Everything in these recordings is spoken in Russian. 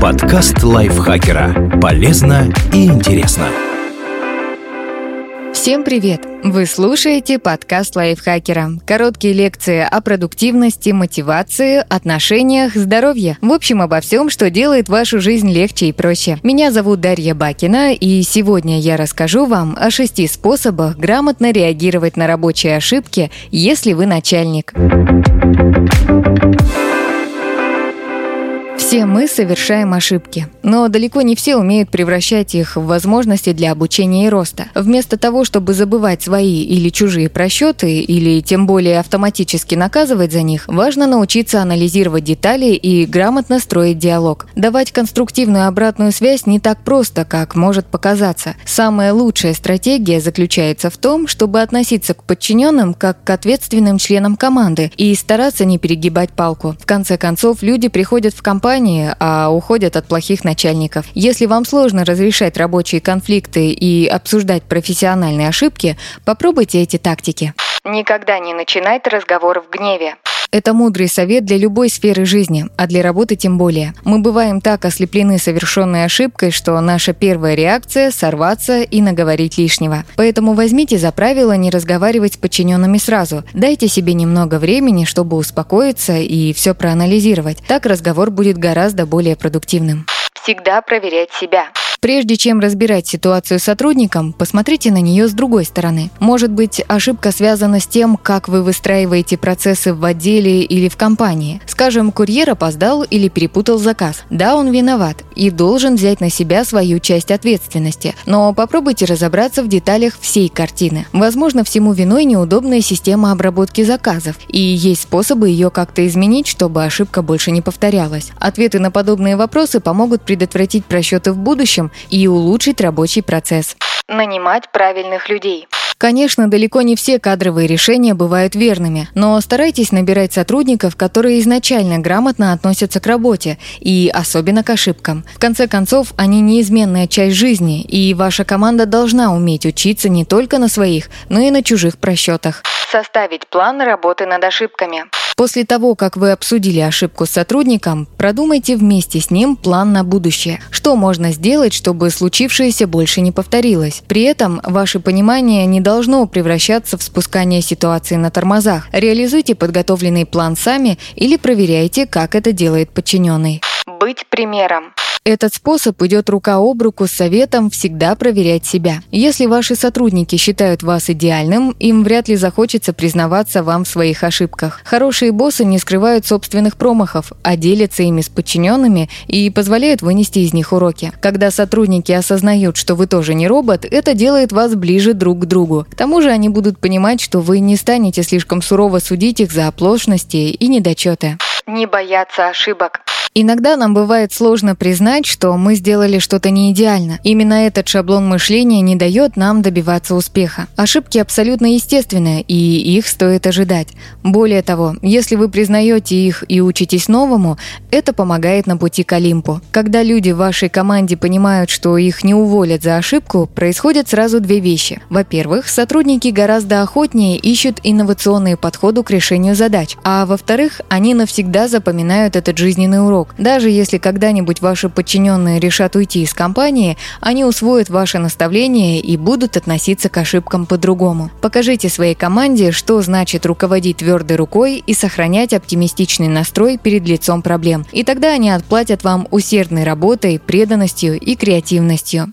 Подкаст лайфхакера. Полезно и интересно. Всем привет! Вы слушаете подкаст лайфхакера. Короткие лекции о продуктивности, мотивации, отношениях, здоровье. В общем, обо всем, что делает вашу жизнь легче и проще. Меня зовут Дарья Бакина, и сегодня я расскажу вам о шести способах грамотно реагировать на рабочие ошибки, если вы начальник. Все мы совершаем ошибки, но далеко не все умеют превращать их в возможности для обучения и роста. Вместо того, чтобы забывать свои или чужие просчеты, или тем более автоматически наказывать за них, важно научиться анализировать детали и грамотно строить диалог. Давать конструктивную обратную связь не так просто, как может показаться. Самая лучшая стратегия заключается в том, чтобы относиться к подчиненным как к ответственным членам команды и стараться не перегибать палку. В конце концов, люди приходят в компанию компании, а уходят от плохих начальников. Если вам сложно разрешать рабочие конфликты и обсуждать профессиональные ошибки, попробуйте эти тактики. Никогда не начинайте разговор в гневе. Это мудрый совет для любой сферы жизни, а для работы тем более. Мы бываем так ослеплены совершенной ошибкой, что наша первая реакция – сорваться и наговорить лишнего. Поэтому возьмите за правило не разговаривать с подчиненными сразу. Дайте себе немного времени, чтобы успокоиться и все проанализировать. Так разговор будет гораздо более продуктивным. Всегда проверять себя. Прежде чем разбирать ситуацию с сотрудником, посмотрите на нее с другой стороны. Может быть, ошибка связана с тем, как вы выстраиваете процессы в отделе или в компании. Скажем, курьер опоздал или перепутал заказ. Да, он виноват и должен взять на себя свою часть ответственности. Но попробуйте разобраться в деталях всей картины. Возможно, всему виной неудобная система обработки заказов, и есть способы ее как-то изменить, чтобы ошибка больше не повторялась. Ответы на подобные вопросы помогут предотвратить просчеты в будущем и улучшить рабочий процесс. Нанимать правильных людей. Конечно, далеко не все кадровые решения бывают верными, но старайтесь набирать сотрудников, которые изначально грамотно относятся к работе и особенно к ошибкам. В конце концов, они неизменная часть жизни, и ваша команда должна уметь учиться не только на своих, но и на чужих просчетах. Составить план работы над ошибками. После того, как вы обсудили ошибку с сотрудником, продумайте вместе с ним план на будущее. Что можно сделать, чтобы случившееся больше не повторилось? При этом ваше понимание не должно превращаться в спускание ситуации на тормозах. Реализуйте подготовленный план сами или проверяйте, как это делает подчиненный. Быть примером. Этот способ идет рука об руку с советом всегда проверять себя. Если ваши сотрудники считают вас идеальным, им вряд ли захочется признаваться вам в своих ошибках. Хорошие боссы не скрывают собственных промахов, а делятся ими с подчиненными и позволяют вынести из них уроки. Когда сотрудники осознают, что вы тоже не робот, это делает вас ближе друг к другу. К тому же они будут понимать, что вы не станете слишком сурово судить их за оплошности и недочеты. Не бояться ошибок. Иногда нам бывает сложно признать, что мы сделали что-то не идеально. Именно этот шаблон мышления не дает нам добиваться успеха. Ошибки абсолютно естественные, и их стоит ожидать. Более того, если вы признаете их и учитесь новому, это помогает на пути к Олимпу. Когда люди в вашей команде понимают, что их не уволят за ошибку, происходят сразу две вещи. Во-первых, сотрудники гораздо охотнее ищут инновационные подходы к решению задач, а во-вторых, они навсегда запоминают этот жизненный урок урок. Даже если когда-нибудь ваши подчиненные решат уйти из компании, они усвоят ваше наставление и будут относиться к ошибкам по-другому. Покажите своей команде, что значит руководить твердой рукой и сохранять оптимистичный настрой перед лицом проблем. И тогда они отплатят вам усердной работой, преданностью и креативностью.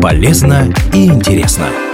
Полезно и интересно.